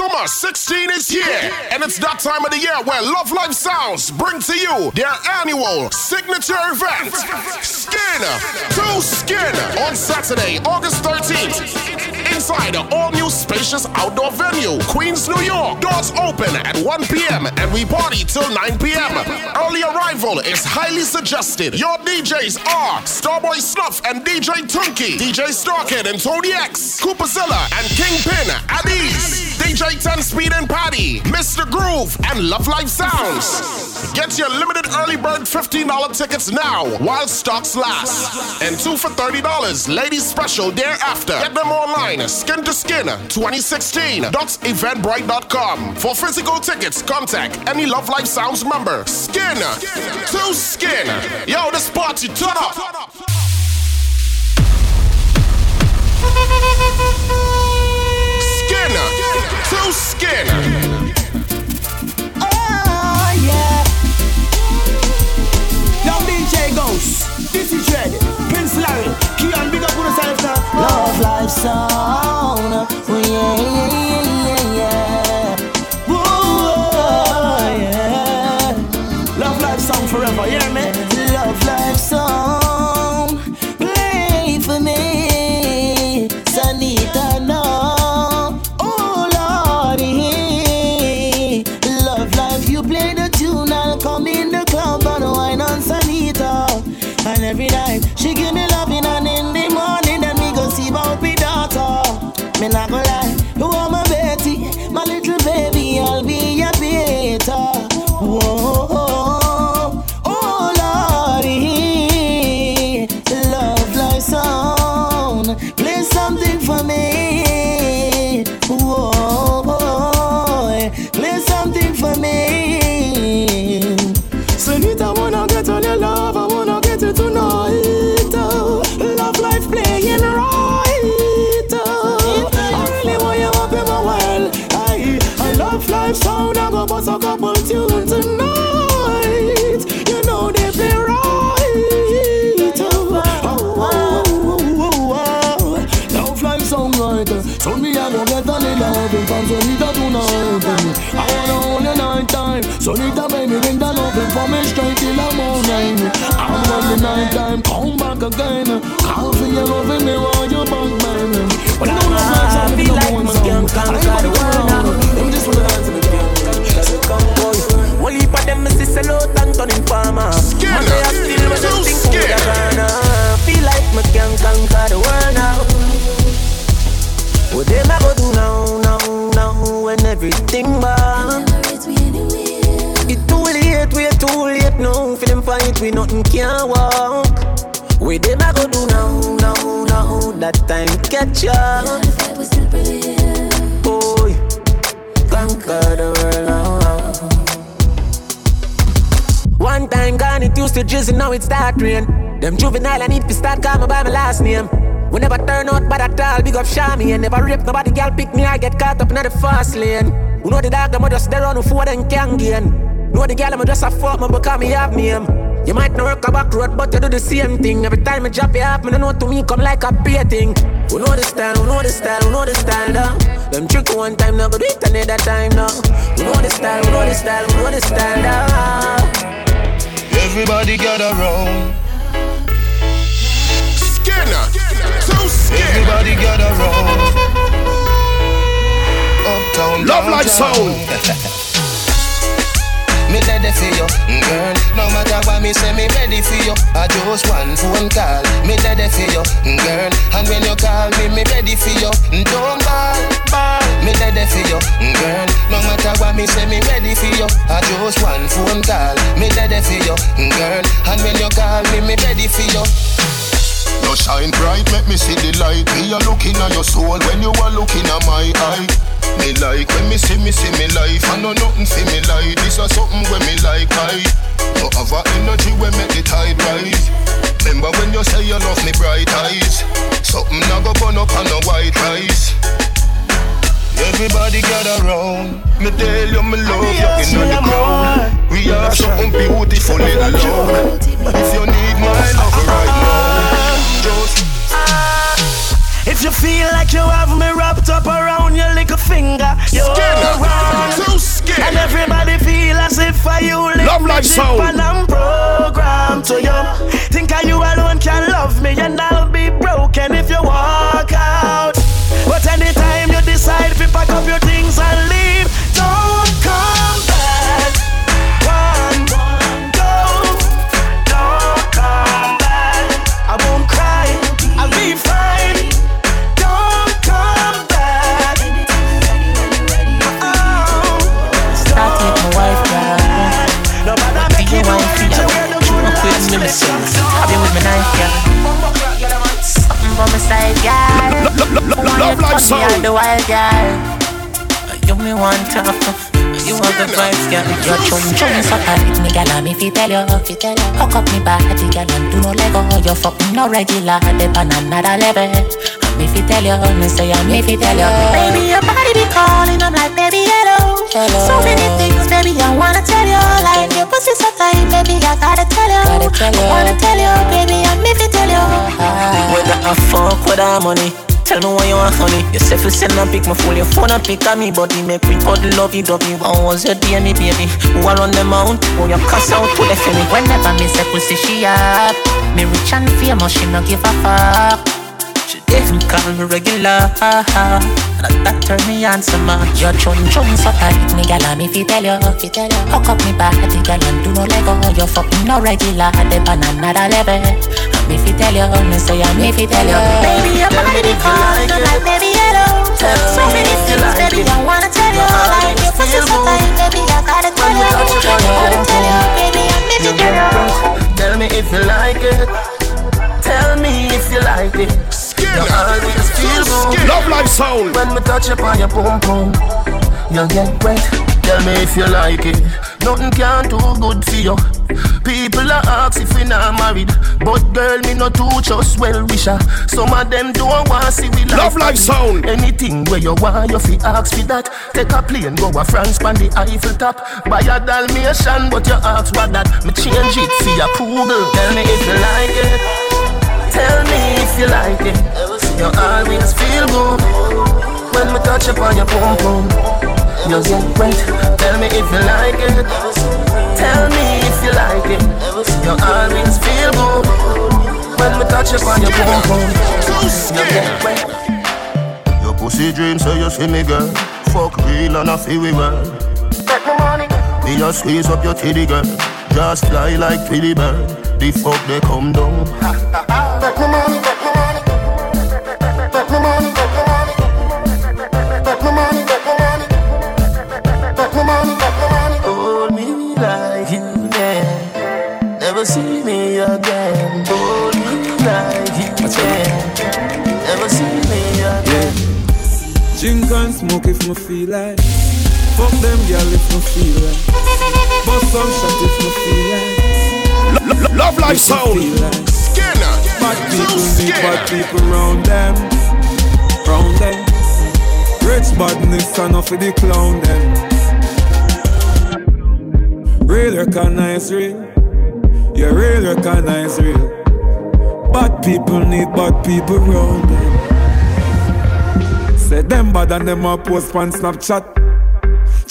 Summer 16 is here, and it's that time of the year where Love Life Sounds bring to you their annual signature event, Skin to Skin, on Saturday, August 13th inside the all new spacious outdoor venue, Queens, New York. Doors open at 1 p.m. and we party till 9 p.m. Early arrival is highly suggested. Your DJs are Starboy Snuff and DJ Tunky, DJ Starkid and Tony X, Cooperzilla and Kingpin at ease, DJ 10 Speed and Patty, Mr. Groove and Love Life Sounds. Get your limited early bird $15 tickets now while stocks last. And two for $30, ladies special thereafter. Get them online, skin to skin 2016.eventbrite.com. For physical tickets, contact any Love Life Sounds member. Skin to skin. Yo, this party, turn up. Skin to skin. Oh, yeah. Now, DJ Ghost, this is Red, Prince Larry, Keon, big up on yourself now. Love life song, that loving for me straight till the morning. I'm on the night time, come back again. Call for your loving me while you back, baby. But I don't know my time, feel no like one my song. skin I can't ain't cut the got world around. Let me just put the hands in the One heap of them is this low and turning farmer. Man, they are still when too them think skin. would have gone. Feel like me can conquer the world now. What them I go do now, now, now when everything bad? Too late, too late now. For them fight, we nothing can walk. What them I go do now, now, now? That time catch up. Boy, conquer the world now. One time gone, it used to drizzle, now it start rain. Them juvenile, I need to start calling by my last name. We never turn out bad at all, big up Shami and never rape nobody, girl pick me, I get caught up in the fast lane. We know the dog, them just there on the four then can gain. Know the girl, I'm just a fuck me because me have name. You might not work a back road, but you do the same thing. Every time I drop you off, me don't know to me come like a pay thing. Who know the style, who know the style, who know the style now? Them trick one time, now go do it another time now. Who know the style, who know the style, who know the style now? Everybody gather round. Skin to skin. Everybody gather round. Uptown, Love Life downtown. Me ready for you, mm, girl. No matter what me say, me ready for you. I just one phone call. Me ready for you, mm, girl. And when you call me, me ready for you. Mm, don't ball, ball. Me ready for you, girl. No matter what me say, me ready for you. I just one phone call. Me ready for you, girl. And when you call me, me ready for you. You shine bright, make me see the light. Me a looking at your soul when you are looking at my eye. Me like when me see me see me life. I know nothing see me like. This is something when me like I. Have a energy when make the tide rise. Remember when you say you love me bright eyes. Something now go burn up on the white rice. Everybody gather round. Me tell you me love you in the crowd. We have something beautiful in love. If you need my love right now, if you feel like you have me wrapped up around your little finger, you're skinner. Too scared. And everybody feel as if I you live love like so. And I'm programmed to you. Think I you alone can love me and I girl. I'm if you tell you, if you tell you. Hook up me body, girl, and do no lego. You fucking no regular, on another level. I'm if you tell you, me say I'm if you tell you. Baby, your body be calling, I'm like, baby, hello. So many things, baby, I wanna tell you. Like your pussy so tight, baby, I gotta tell you. I wanna tell you, baby, I'm if you tell you. Whether I fuck with our money. Tell me why you want honey. You say for send a pic, my phone, your phone a pic of me body. Make me put the lovey dovey. What was your day, me baby? Who are on the mount? Who you cuss out to the me? Whenever me say pussy she up Me rich and famous, she no give a fuck She even call me regular. And that turn me on so much Your chum chum so tight Me gal if you tell you, you tell you Hook up me body gal and do no lego You fucking no regular Dip on another level I'm if you tell you Me say I'm if you tell you Baby your body be calling I'm like baby hello So many things baby I wanna tell you Like your pussy so tight baby I gotta tell you I wanna tell you baby I'm if you tell you Tell me if you like it. Tell me if you like it. You always feel good Love life sound. when me touch upon your pum pum. You get wet. Tell me if you like it. Nothing can do good for you. People are ask if we not married, but girl me no too just well wisher. Some of them don't want see we Love life sound. Anything where you want, you fi ask for that. Take a plane, go a France, pan the Eiffel top. Buy a Dalmatian, but you ask what that. Me change it for your Google. Tell me if you like it. Tell me if you like it. You always feel good when me touch upon your pum pum. You get wet. Tell me if you like it. Tell me if you like it. You always feel good when me touch upon your pum pum. You get wet. Your pussy dream, so you see me, girl. Fuck real and I feel we well. Me just squeeze up your titty, girl. Just fly like Twilly bird. The fuck they come down. Me feel like. Fuck them girl if me feel like. Bust some shot if me feel like. Lo- lo- Love life sound. like. Skinner. Bad people need bad people round them. Round them. Rich badness enough for the clown them. Real recognize real. Yeah, real recognize real. Bad people need bad people round them. Say them bad and them a post on Snapchat.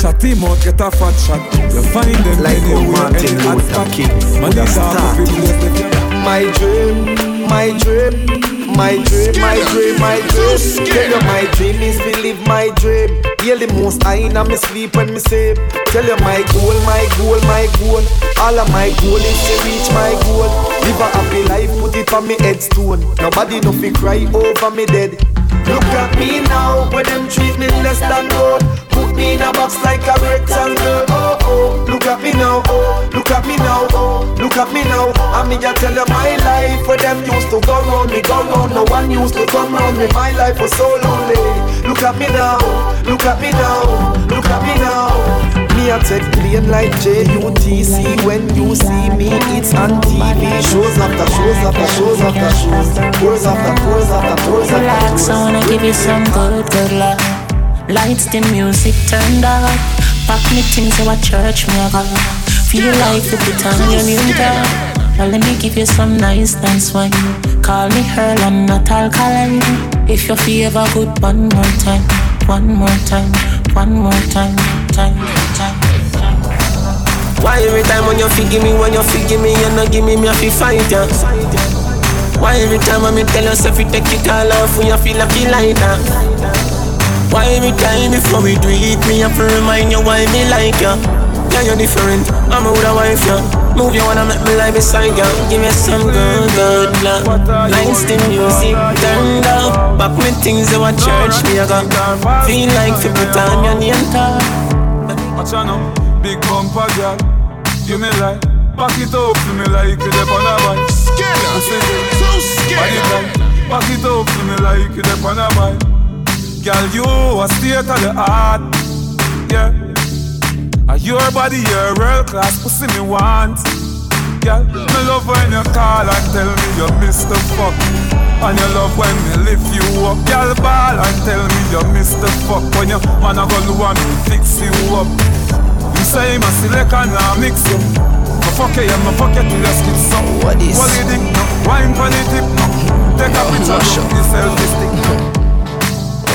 Chat him out, get a fat shot. You find them Like how anywhere, Martin any hot Luther spot. King Man, woulda start. every place. My dream, my dream, my dream, my dream, my dream. Tell you my dream is to live my dream. Hear the most I in me sleep when me sleep. Tell you my goal, my goal, my goal. All of my goal is to reach my goal. Live a happy life, put it on me headstone. Nobody no fi cry over me dead. Look at me now, when them treat me less than gold. Me in a box like a rectangle. Oh oh, look at me now. Oh, look at me now. Oh, look at me now. I mean, I tell you my life where them used to go round me, go round. No one used to come round me. My life was so lonely. Look at me now. Look at me now. Look at me now. Me I take plane like JUTC When you see me it's on TV Shows after shows after shows after shows Tours after tours after tours after Relax, I wanna give you some good, good love. Lights, the music turned up. Pack me things to a church, me go. Feel like you put on your new girl. Well, let me give you some nice dance wine. Call me her, I'm not alkaline. If you feel ever good, one more time, one more time, one more time, time, time. time. Why every time when you give me, when you give me, you not give me, me a fi fight ya? Why every time when me tell yourself you take it all off, when you feel like you like that? Why every time before we do it, me have to remind you why me like ya? Yeah, you're different. I'm a with a wife, yeah. Move you wanna make me lie beside you. Give me some good, good love. Lights the music turned up. Back me things that were church me I got. Feel like to put on your name tag. Watch out now, big bumper girl. Give me like, back it up to me like you dep on a bike. Skinner, so skinner. Back it up to me like you dep on a bike. Girl, you a state of the art, yeah. A your body, your world class pussy me want. Girl, me love when you call and tell me you miss the fuck. And you love when me lift you up. Girl, ball and tell me you miss the fuck. When you man a go and me fix you up. You say my select and I mix you. My fuck you, yeah, my fuck you till your skin so. What is? What you think? No, wine for the tip. No, take a picture of yourself, this thing.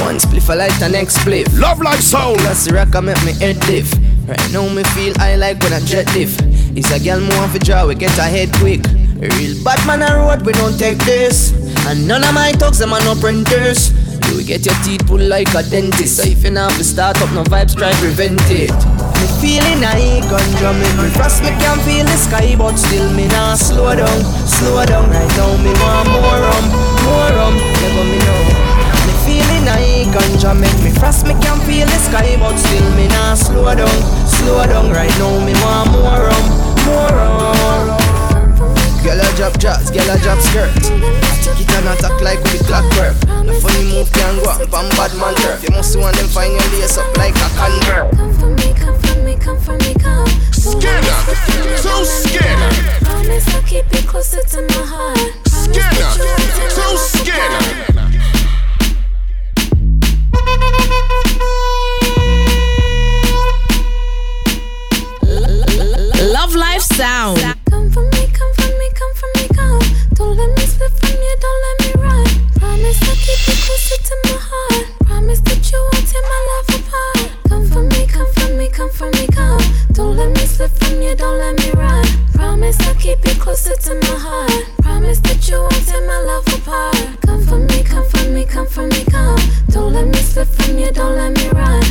One spliff I light the next spliff. Love life sound. Plus the rock I make me head lift. Right now me feel I like when I jet lift. It's a girl more for draw, we get ahead quick. A real bad man a road, we don't take this. And none of my talks, them are no printers. You get your teeth pulled like a dentist. So if you not have start up, no vibes, try to prevent it. Me feeling I ganja make me fast, me can feel the sky, but still me not slow down, slow down. Right now me want more rum. I ganja make me fast, me can feel the sky, but still me not slow down, slow down. Right now me want more rum, more rum. Girl a drop jazz, girl a drop skirt. Tick it and attack like with the clockwork. The funny move can go up on bad man turf. You must want them find your lace up like a convert. Come for me, come for me, come for me, come. Skinner, so Skinner. Promise I'll keep you closer to my heart. Promise Skinner, that you won't take so Skinner. Sound. Come for me, come for me, come for me, come. Don't let me slip from you, don't let me run. Promise I'll keep you closer to my heart. Promise that you won't tear my love apart. Come for me, come for me, come for me, come. Don't let me slip from you, don't let me run. Promise I'll keep you closer to my heart. Promise that you won't tear my love apart. Come for me, come for me, come for me, come. Don't let me slip from you, don't let me run.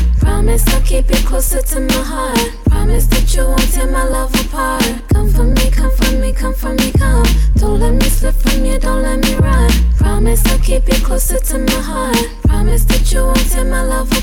Promise I'll keep you closer to my heart. Promise that you won't tear my love apart. Come for me, come for me, come for me, come. Don't let me slip from you, don't let me run. Promise I'll keep you closer to my heart. Promise that you won't tear my love apart.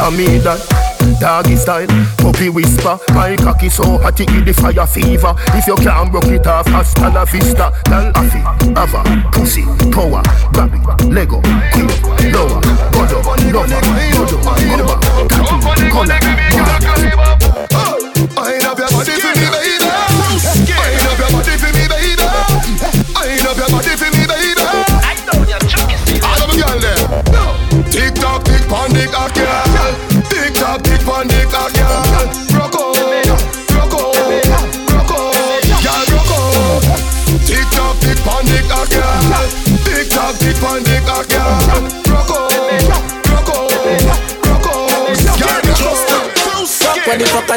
I mean that. Doggy style, puppy whisper My cocky so hot it give the fire fever. If you can't broke it off, hasta la vista Girl, affy, ava, pussy, power Grab it, Lego, quick,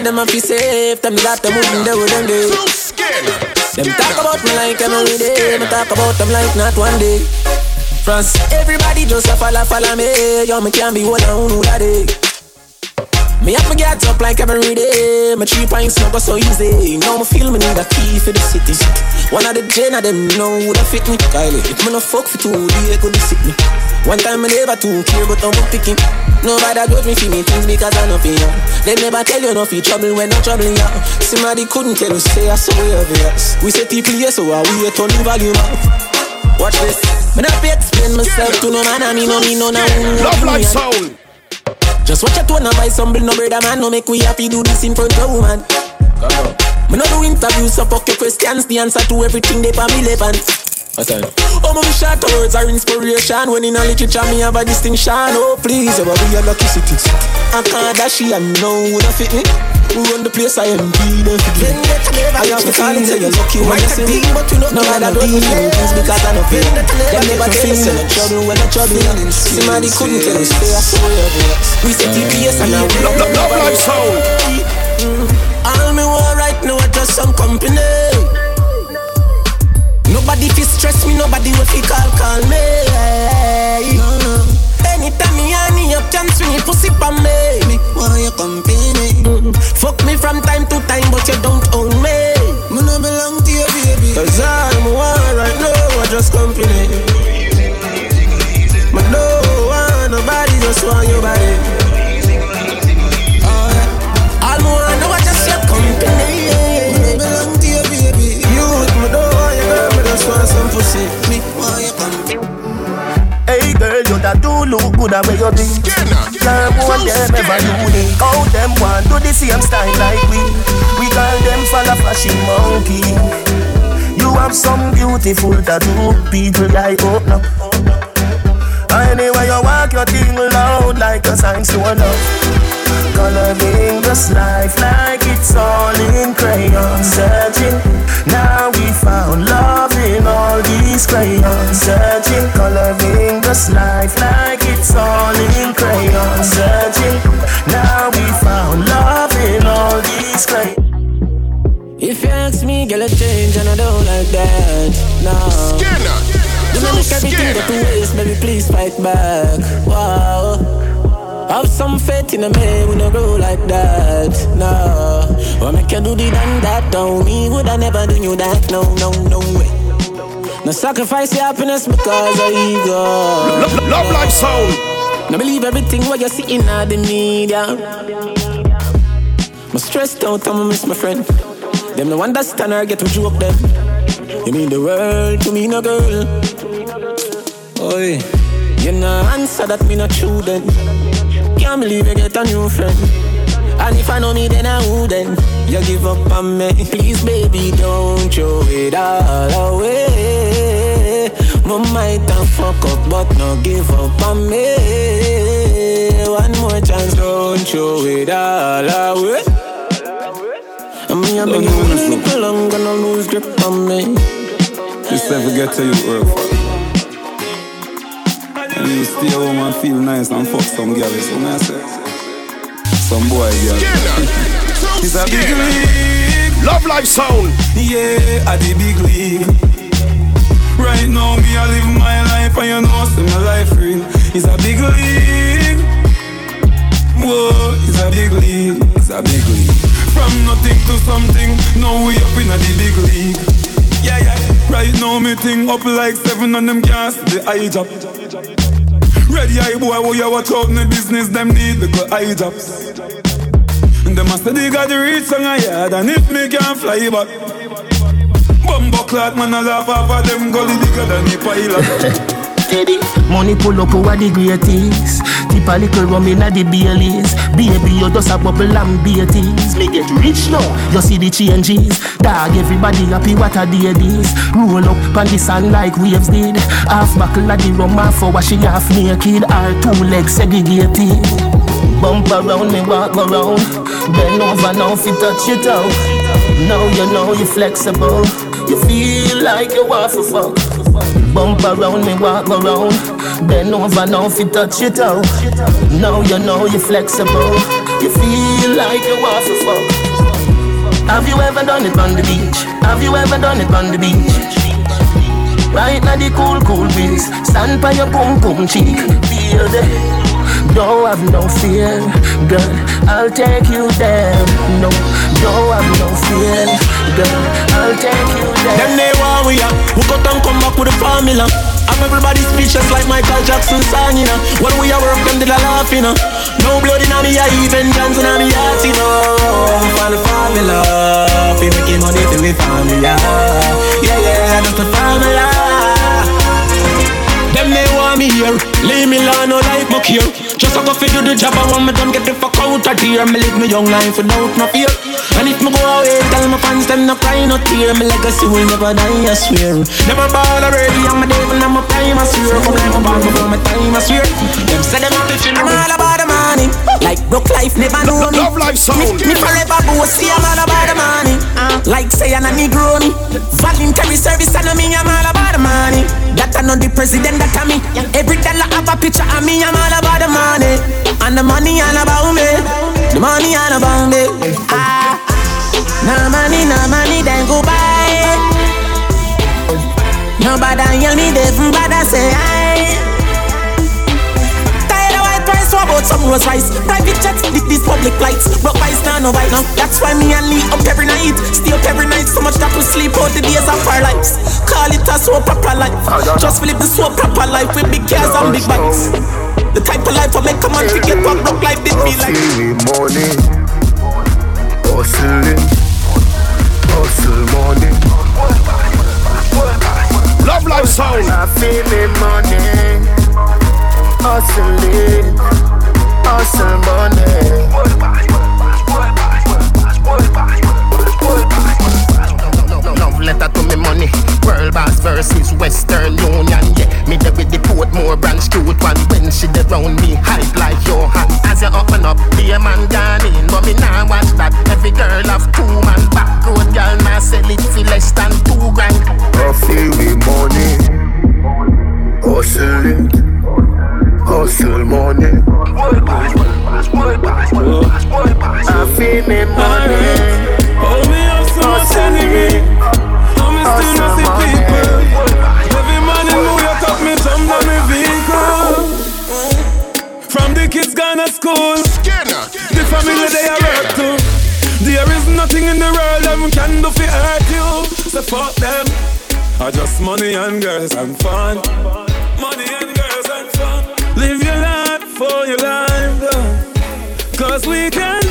of them a fi safe Them got them wouldn't do what them do Them talk about me like I'm every day Me talk about them like not one day France, everybody just a follow, follow me Yo, me can't be one on who that day Me have my get up like every day. My three pints no go so easy. Now me feel me need a key for the city. One of the gen of them know would have fit me. Kylie, if me no fuck for two days, could sick me. One time I never too care, but I'm picking. Nobody judge me for me things because I know for you. They never tell you no for trouble when no trouble you. Somebody couldn't tell you say I saw you obvious. We say people yes, so I wait on the volume up. Watch this. Me not be explain myself to no man, I mean no me no now. Love life sound. Just watch your tone and buy some bill, no brother man. No make we happy do this in front of woman. Me no do interviews, so fuck your questions. The answer to everything they for me relevant. Okay. Oh, my short words are inspiration. When in a literature, me have a distinction. Oh, please, you be a lucky city. I can't dash you, and no would have fit me. Who run the place, I am be the I have to call and say you're lucky when you see me. No matter what you do, things because I know feel. Them never tell you say no trouble when no trouble. Somebody couldn't tell you stay, I swear. We say TPS and now we love, love, love love, sound. All me want right now, I just some company. Nobody fi stress me, nobody will fi call call me. No, no. Anytime me honey up, swing it pussy pa me. Me want your company. Mm. Fuck me from time to time, but you don't own me. Me no belong to your baby. Cause I'm one right now, I just company. But no one, nobody just want your body. That do look good at where you be. Girl, more them ever unique. How them want do the same style like we. We call them falla flashing monkey. You have some beautiful tattoo, people like oh no. Anyway, you walk your thing loud like a sign to a love. Coloring this life like it's all in crayon Searching, now we found love in all these crayons Searching, coloring this life like it's all in crayon Searching, now we found love in all these crayons If you ask me, girl, I change and I don't like that. No. Skinner. You know, make everything go to waste, baby, please fight back. Wow. Have some faith in a man, we no grow like that. No. What make you do the done that? Don't me, would I never do you that? No, no, no way. No sacrifice your happiness because of ego. Love, love, love life sound. No believe everything what you see in the media. I'm stressed out, I'ma miss my friend. Them no understand or get to joke them. You mean the world to me, no girl. Oi, you no answer that me not true then. Can't believe you get a new friend. And if I know me, then I wouldn't. You give up on me, please, baby, don't throw it all away. My might have fuck up, but no give up on me. One more chance, don't throw it all away. I mean, I've been giving it long, gonna lose grip on me. Just never get to you work for. And you stay home and feel nice and fuck some girl, so I say. Some boy girl. It's a big league. Love life sound. Yeah, at the big league. Right now, me I live my life and you know, see my life real. It's a big league. Whoa, it's a big league. It's a big league. From nothing to something, now we up in a big league. Yeah, yeah. Right now, me thing up like seven on them gas, the eye job. Ready eye boy, who you watch out in the business, them need the good eye jobs. And them must they got the reach on a yard, and if me can't fly back. Bumbo clock, man, I laugh off of them gully bigger than the pilot. Money pull up over the greatest. Tip a little rum inna the Baileys. Baby, you just a bubble and beaties. Me get rich now, you see the changes. Dog, everybody happy what a day this. Roll up on the sun like waves did. Half buckle of the rum, half for washing half naked. Our two legs segregated. Bump around me, walk around. Bend over now, fi touch your toe. Now you know you're flexible. You feel like you want to fuck. Bump around me, walk around. Bend over now, fi touch your toe. Now you know you're flexible. You feel like you want to fuck. Have you ever done it on the beach? Have you ever done it on the beach? Right now the cool, cool breeze Stand by your pum pum cheek Feel the don't have no fear, girl. I'll take you there. No, don't have no fear, girl. I'll take you there. Them they want we are. We got and come back with a formula. I'm everybody speechless like Michael Jackson song, you know. When we are work, them did a laugh, you know. No blood in me, I even Johnson in me heart, you know. Find the formula, fi making money for me family, yeah, yeah, that's the formula. Them they want me here. Leave me alone, no like my care. Just a go fi do the job, I want me done get the fuck out of here. Me live my young life without no fear. And if me go away, tell my fans them no cry, no tear. My legacy will never die, I swear. Never ball already, I'm a devil, I'm a prime, I swear. Come like my ball before my time, I swear. Them say them have to feel I'm all about the money. Like broke life, never know me. Love life sound. Me, me forever bossy, I'm all about the money. Uh, like say I'm a Negro. Voluntary service, I know me, I'm all about the money. That I know the president, that I me. Every dollar have a picture of me, I'm all about the money. And the money all about me. The money all about me. Ah, no money, no money, then go buy. Nobody hear me, they from I say aye. Of white price, what about some Rolls Royce? Private jets, this, this public flights. Broke by now, no bite now. That's why me and Lee up every night. Stay up every night, so much that we sleep out the days of our lives. Call it a so proper life. Ah, Just live the so proper life with big cars and big bikes. The type of life I make a man forget what broke life did me like. money, hustling, hustle money. Love life sound. I feel me money, hustling, hustle money. Love letter to me money. World Boss versus Western Union. Yeah, me there with the Portmore branch cute one. When she dey round me, hype like your hand. As you open up, be a man gone in. But me nah watch that. Every girl have two man back road girl nah sell it for less than two grand. Feel me money, hustling, hustle money. I feel me money. Hold me up so much enemy. I'm still not see people. Every morning move your top, me jump on me vehicle. From the kids gone to school, the family they are work to. There is nothing in the world them can do for hurt you. So fuck them. I just money and girls and fun. Money and girls and fun. Live your life for your life, though. Cause we can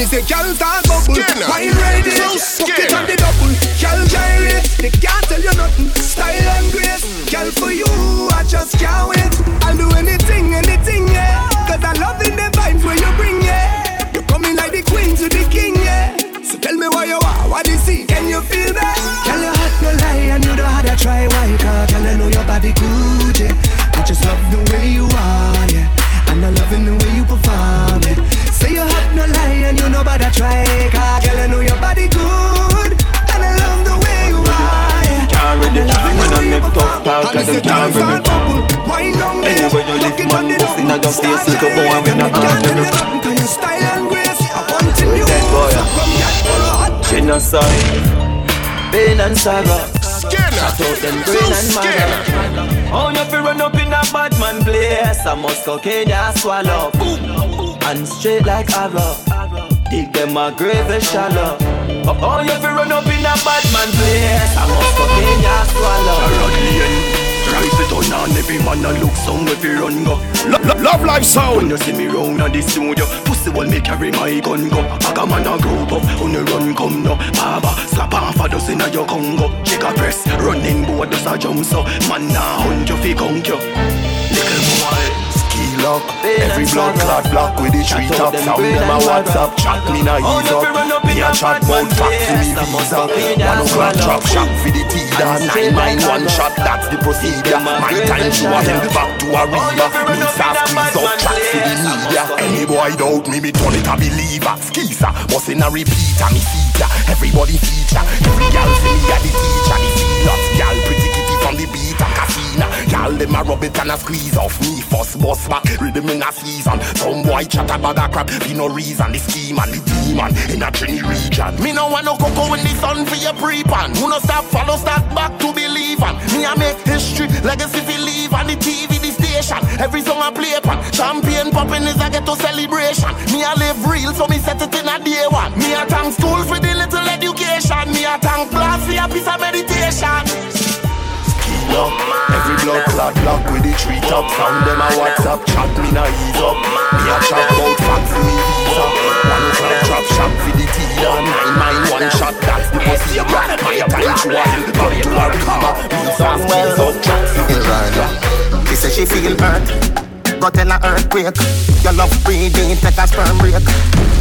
me say, girl, start bubble. Skinner. Wine ready. So Fuck it skinner. on the double. Girl, gyrate. They can't tell you nothing. Style and grace. Girl, for you, I just can't wait. I'll do anything, anything, yeah. Cause I love in the vibes where you bring, yeah. You're coming like the queen to the king, yeah. So tell me why you are, what you see, can you feel that? Girl, you hot, no lie, and you don't have to try, why? Cause girl, I know your body good, yeah. I just love the way you are, yeah. And I loving the way you perform, yeah. Say you have no lie, and you know about to try, cause girl, I know your body good. And I love the way you are. Can't read the time when I make tough talk And Cause them it's a can't read dance bubble, wine down there. Anywhere you live, man, bust in a dust, face like a boy, I'm in a Can't heart, tell and you a- nothing, 'cause your style and grace, I want to you. Dead boy, yeah. Come here, follow pain and sorrow. Shut out them brain and mother. Oh, you fi run up in a bad man place. I must cocaine ya swallow. And straight like arrow. Dig them a grave and shallow. Oh, oh, you fi run up in a bad man place. I must cocaine ya swallow. Drive it on and every man a look some if you run go Love, love life sound. When you see me round at the studio Pussy will me carry my gun go I got man a group up On the run come no Baba slap off a dozen of your Congo Chick a press Running board does a jump so Man now hunt you fi conk you Little boy lock. Every blood clot block with the tree top sound. Them a WhatsApp chat me na ease up. Me a chat bout back to me visa. One o'clock drop shot for the teaser. Nine nine one shot that's the procedure. My time to a hell back to a reader. Me soft squeeze up tracks for the media. Any boy doubt me, me turn it a believer. Skeezer, bustin' a repeater, me feature. Everybody feature. Every gal see me a the teacher. The feelers, gal pretty kitty from the beat casino. Gal them a rub it and a squeeze off me. First bus back, rhythm in a season. Some boy chat about that crap, be no reason. The scheme and the demon in a Trini region. Me no want no cocoa in the sun for your pre-pan. Who no stop, follow, start back to believe on. Me a make history, legacy fi leave on the TV, the station. Every song I play pan. Champagne popping is a ghetto celebration. Me a live real, so me set it in a day one. Me a thank school for the little education. Me a thank class for a piece of meditation. Look, every blood clot block with the tree top sound them a WhatsApp chat me na ease up. Me a chat about facts me visa. One o'clock drop shot for the tea and nine mile one shot that's the procedure. My time to a hell back to a karma. Me soft squeeze up tracks for the rider. She say she feel hurt, but tell a earthquake. Your love breathing, take a sperm break.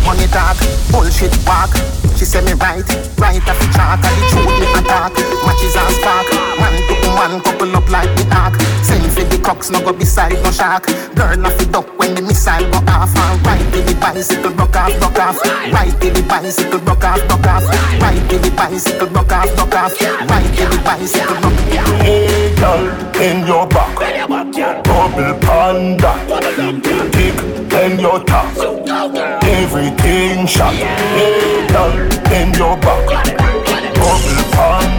Money talk, bullshit walk. She say me right, right off the chart, and the truth me attack. Matches and spark, man to man couple up like the ark. Send for the cocks, no go beside no shark. Girl off it up when the missile go off. And right to the bicycle, broke off, broke off. Right to the bicycle, broke off, broke off. Right to the bicycle, broke off, broke off. Right to the bicycle, broke off. Hey girl, in your back, bubble panda, dick in your top, everything shot. Hey girl, in your back, bubble panda,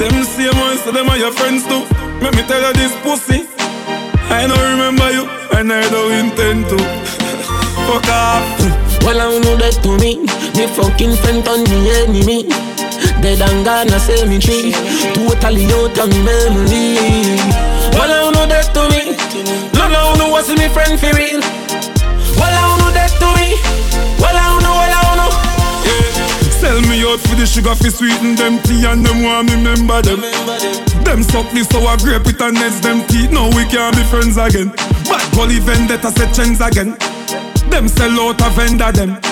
Them same ones, so them are your friends too. Let me tell you this pussy. I don't remember you, and I don't intend to. Fuck off. Well, I know that to me, me fucking friend on the enemy. Dead and gone, I say me tree. Totally out of me memory. Well, I know that to me. No, no, no, what's me friend for real? Well, I know that to me. Well, I know, well, I know. Sell me out for the sugar fi sweeten them tea and them want me remember them. Them suck the sour grape with and nets them teeth. Now we can't be friends again. Bad gully vendetta set chains again. Them sell out a vendor them.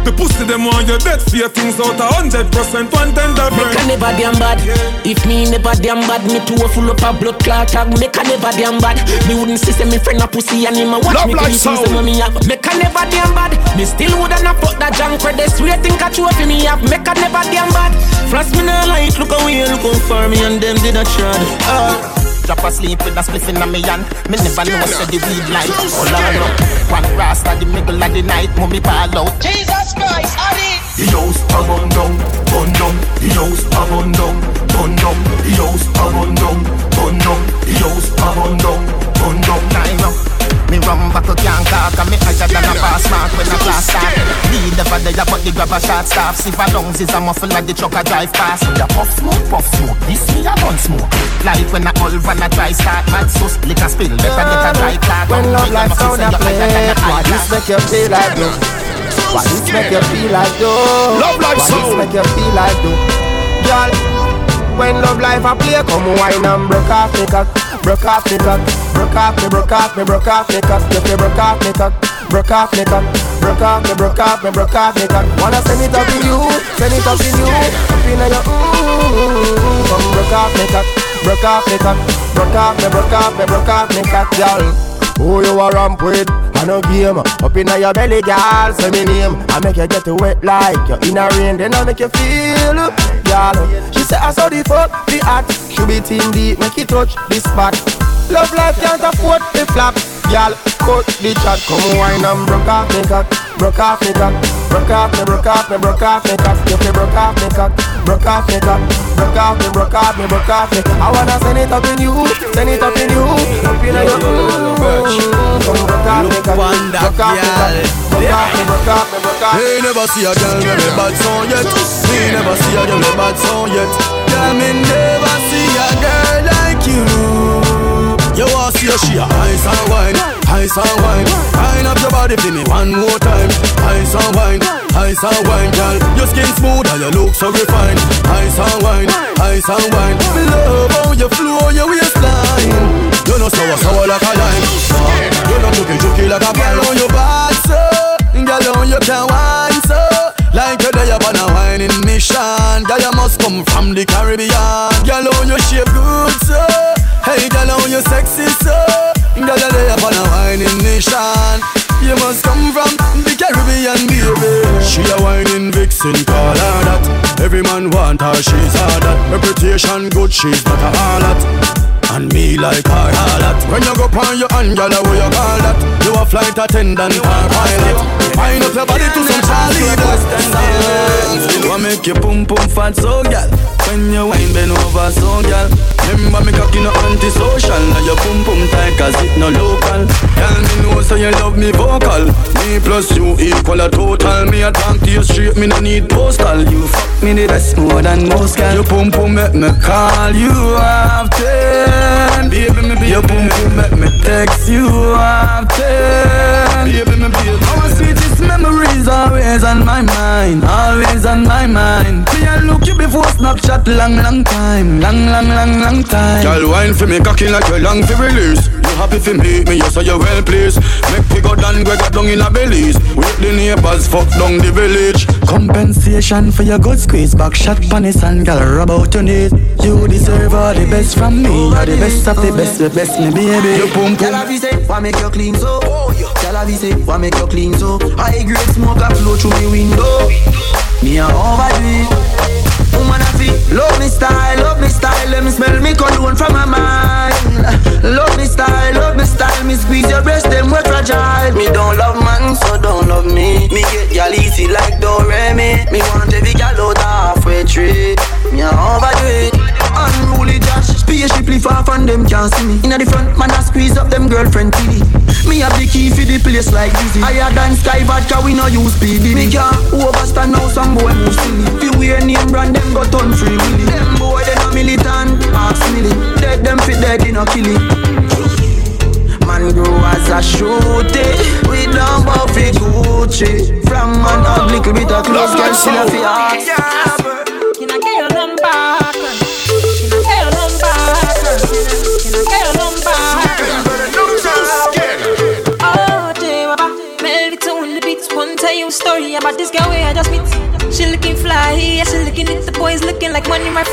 The pussy them want your dead fear things out a hundred percent one tender Make a never damn bad. If me never damn bad, me too full up a blood clot tag. Make a never damn bad. Me wouldn't see say me friend a pussy and him a watch Love me like sound. me have. Make a never damn bad. Me still woulda not fuck that junk credit. Sweet think I chew for me have. Make a never damn bad. Frost me no like look how you look out for me and them did a trod. Uh, drop asleep with a spliff in a me hand. Me never know say the weed like oh lord no. One rasta the middle of the night, mummy ball out. Jesus Christ, Ali. The house a bun down, bun down. The house a bun down, bun down. The house a bun down, bun down. The house a bun down, bun down. Time up. Me rum back a can cock and me higher than a pass mark when a class start. Lead the body but the grab a shot staff. See for lungs is a muffle like the truck a drive past. Me a puff smoke, puff smoke. This me a bun smoke. Like when a all van a dry start. Mad sus, lick a spill, better get a dry clock. When love life sound a play, why this make you feel like though? Why this make you feel like though? Love life Why this make you feel like though? Girl, when love life a play, come wine and broke off me cock, broke off me cock, broke off me, broke off me, broke off me cock, broke off me cock, broke off me cock, broke off me, broke off me, broke off me cock. Wanna send it up in you, send it up in you, up in your ooh, come broke off me cock, broke off me cock, broke off me, broke off me, broke off me cock, girl. Who you a ramp with? I no game. Up inna your belly, girl, say me name. I make you get wet like you in a rain. Then I make you feel, girl She say I saw the fuck, the She be team deep, make it touch the spot Love life can't afford the flap Girl, cut the chat Come wine and broke off me cock Broke off me cock broke off me, broke off me, broke off me cock. You fi broke off me cock, broke off me cock, broke off me, broke off me, broke off me. I wanna send it up in you, send it up in you, up in your mm. Come broke off me cock, broke off me cock, broke off me, broke off me, broke off me. Hey, never see a girl with a bad song yet. Me never see a girl with a bad song yet. Girl, me never see a girl like you. A she a ice and wine, ice and wine. Wine up your body for me one more time. Ice and wine, ice and wine, girl. Your skin smooth and you look so refined. Ice and wine, ice and wine. Me love how you flow your waistline. You know sour sour like a lime. You know juky juky like a girl on your bad so. Girl on you can wine so. Like you're there on a whining mission Girl, you must come from the Caribbean Girl, on you shape good, so Hey, girl, on you sexy, so? Girl, you're there on a whining mission. You must come from the Caribbean, baby. She a whining vixen, call her that. Every man want her, she's all that. Reputation good, she's not a harlot. And me like her harlot When you go on your hand, girl, what you call that? You a flight attendant or pilot. Wind up your body to some Charlie Dance You want make your pum pum fat so, oh, girl When you wine bend over so, girl. Remember me cocky no antisocial. Now your pum pum tight cause it no local. Girl, me know so you love me vocal. Me plus you equal a total. Me a talk to you straight, me no need postal. You fuck me the best more than most, girl. Your pum pum make me call you after Baby, me baby Your boom boom make me text you often Baby, me baby Our sweetest memories always on my mind Always on my mind. Me I look you before Snapchat long, long time Long, long, long, long time. Girl, wine for me cocky like you long for release. You happy for me, me you say you well pleased. Make me go down, go down in a Belize. With the neighbors, fuck down the village. Compensation for your good squeeze. Back shot panis and girl rub out your knees. You deserve all the best from me. You're the best of the best, the best me baby. You pum pum Tell say, why make you clean so? Say, why make you clean so? High grade smoke a flow through me window. Me a overdo it Woman I feel Love me style, love me style. Let me smell me cologne from my mind. Love me style, love me style. Me squeeze your breast, them we fragile. Me don't love man, so don't love me. Me get gal easy like Doremi Me want every gal out halfway tree Me a overdo it Unruly Josh Spaceship far from them can't see me. Inna the front, man I squeeze up them girlfriend TV Me have the key for the place like Dizzy. Higher than Sky Vodka, we no use PD Me can't overstand now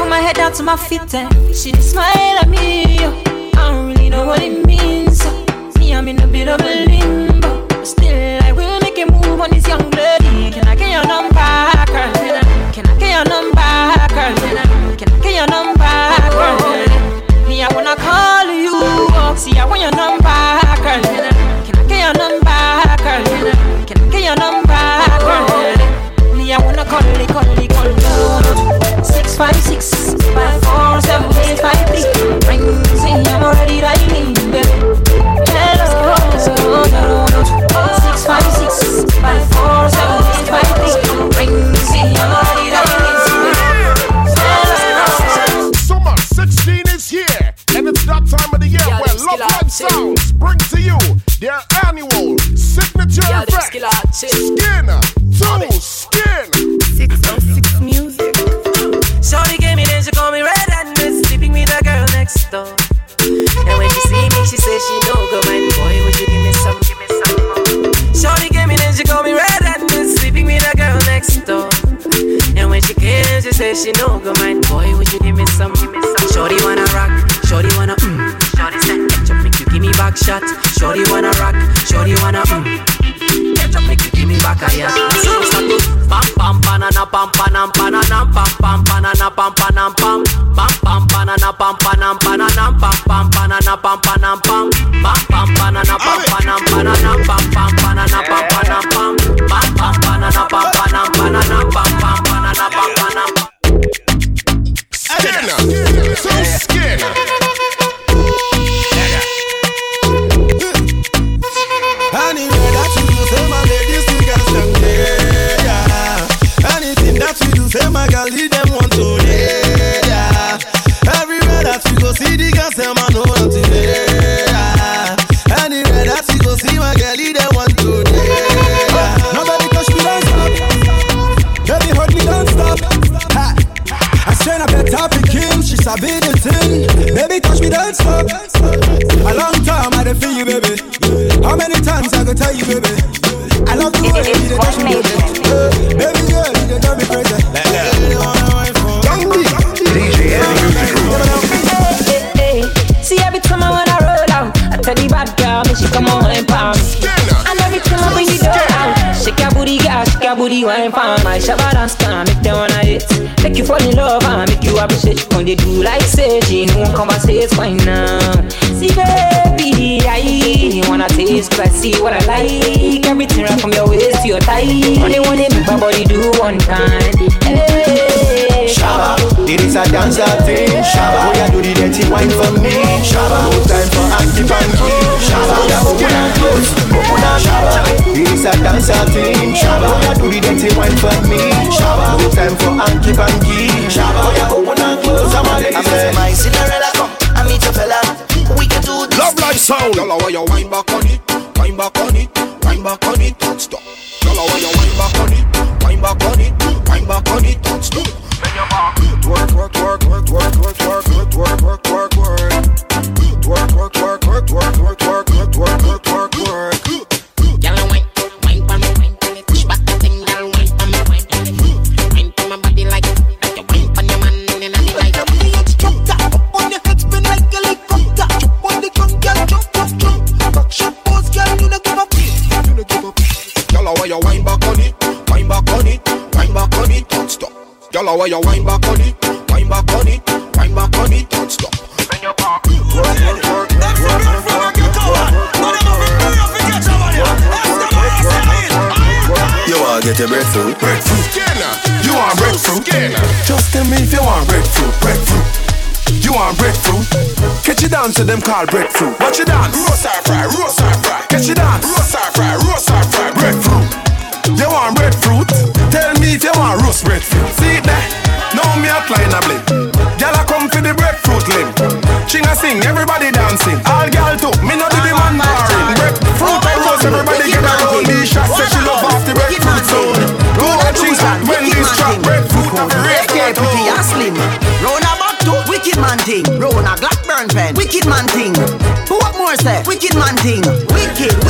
from my head down to my feet. And she smile at me. yo. I don't really know what it means. llamando shabba dance can make them wanna hit, make you fall in love and make you appreciate. When they do like say, she won't conversate fine now. See baby, I wanna taste, 'cause I see what I like. Everything right from your waist to your thigh. Only one make my body do one time. Hey, it is a dancer thing. Shabba, oh yeah, do the dirty wine for me. Shabba, no time for hanky panky. Shabba, yeah, open and close, open and Shabba, it is a dancer thing. Shabba, oh yeah, do the dirty wine for me. Shabba, no time for hanky panky. Shabba, oh yeah, open and close. I'm a lady. say my Cinderella come, I meet your fella. We can do this. Love life sound. Girl, I want you wine back on it, wine back on it, wine back on it, don't stop. Girl, I want Girl, you wine back on it, wine back on it, wine back on it, don't stop. Work, work, work, work, work, work, work, You wanna get your breadfruit? Breadfruit. Skinner, You want breadfruit? Skinner. Just tell me if you want breadfruit. Breadfruit. You want breadfruit? Catch you down to them call breadfruit. What you down. Roast or fry, roast or fry. Catch you down. Roast or fry, roast or fry. Breadfruit. You want breadfruit? Tell me if you want roast breadfruit. See that? Now me a line a blade. Gyal a come for the breadfruit limb. Ching a sing, everybody dancing. All gyal too. Me no do the man barring. Breadfruit and roast, everybody get around. These shots say she love off the breadfruit zone. Go and ching out when this trap breadfruit have a red AK pretty and slim. Round a back to wicked man thing. Round a Blackburn pen. Wicked man thing. Who what more say? Wicked man wicked, wicked.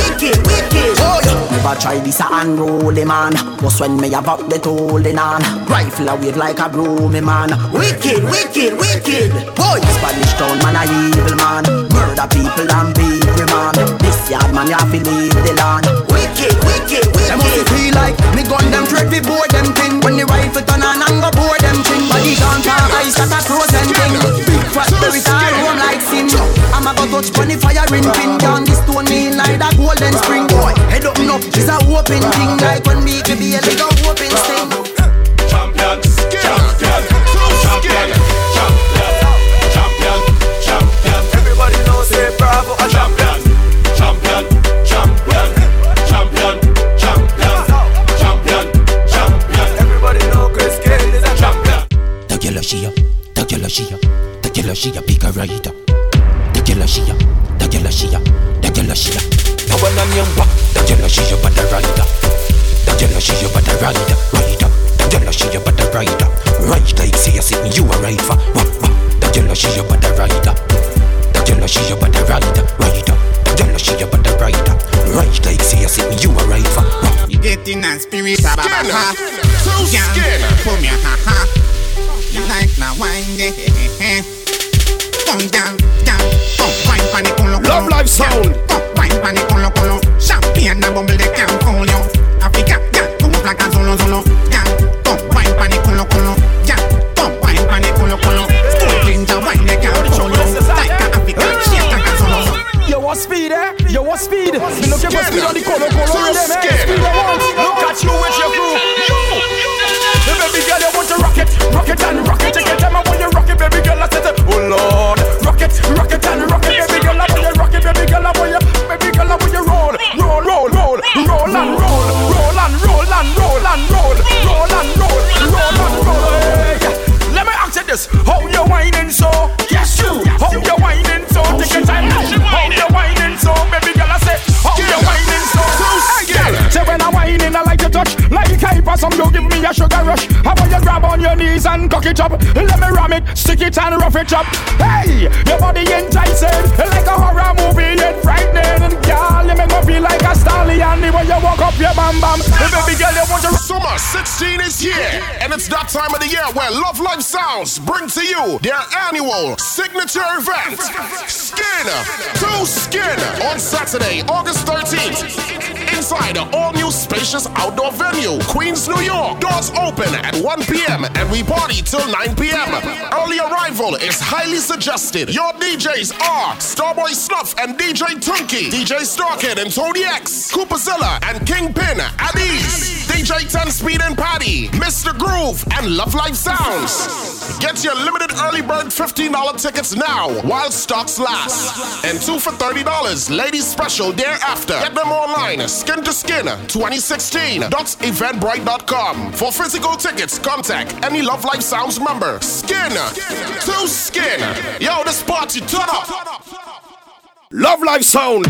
Try this a unruly man. Just when me about the holding on. Rifle a wave like a broomy man. Wicked, wicked, wicked. Boy, Spanish town man a evil man. Murder people and beat the man. This yard man you have to leave the land. Wicked, wicked, wicked. Them must feel like me gun them thread we board them thing. When the rifle turn on and go board them thing. All the counter eyes that are cross and thing Big fat berry tie roam like sin. I'm a go touch bunny fire in pin Down. This stone Me like that golden spring. Boy, head up and up, it's a open thing. Like when we be a little open sting. raita dajalashia dajalashia dajalashia nabona myamba dajalashia bada raita dajalashia bada raita raita dajalashia bada raita raita ikseya sitting you a raifa wapa dajalashia bada raita dajalashia bada raita raita dajalashia bada raita raita ikseya sitting you a raifa you getting a spirit of ha? So scared. put me ha ha. You like na wine Love life sound. Come wine pan the culo, culo. Champagne and bubble they can't fool you. Africa, yeah. Come up like a solo, solo. Yeah. Come wine pan the culo, culo. Yeah. Come wine pan the culo, culo. School ginger wine they can't fool you. Like a Africa, shake like a solo, solo. Yo, what speed, eh? Yo, what speed? Me looking for speed on the color, color, So scared. Speed I want. Look at you with your crew. You. The baby girl, you want to rock it, rock it and rock it. Some you give me a sugar rush. How about you grab on your knees and cock it up? Let me ram it, stick it and rough it up. Hey, your body enticing like a horror movie, yet frightening. Girl, you make me feel like a stallion. The way you walk up your bam bam. Baby girl, you want to Summer 16 is here, and it's that time of the year where Love Life Sounds bring to you their annual signature event, Skin to Skin, on Saturday, August 13th. Inside the all new spacious outdoor venue, Queens, New York. Doors open at 1 p.m. and we party till 9 p.m. Early arrival is highly suggested. Your DJs are Starboy Snuff and DJ Tunky, DJ Starkid and Tony X, Cooperzilla and Kingpin at ease. DJ 10 Speed and Patty, Mr. Groove, and Love Life Sounds. Get your limited early bird $15 tickets now while stocks last. And two for $30, ladies special thereafter. Get them online, skin to skin 2016.eventbrite.com. For physical tickets, contact any Love Life Sounds member. Skin to skin. Yo, this party, turn up. Love Life Sound.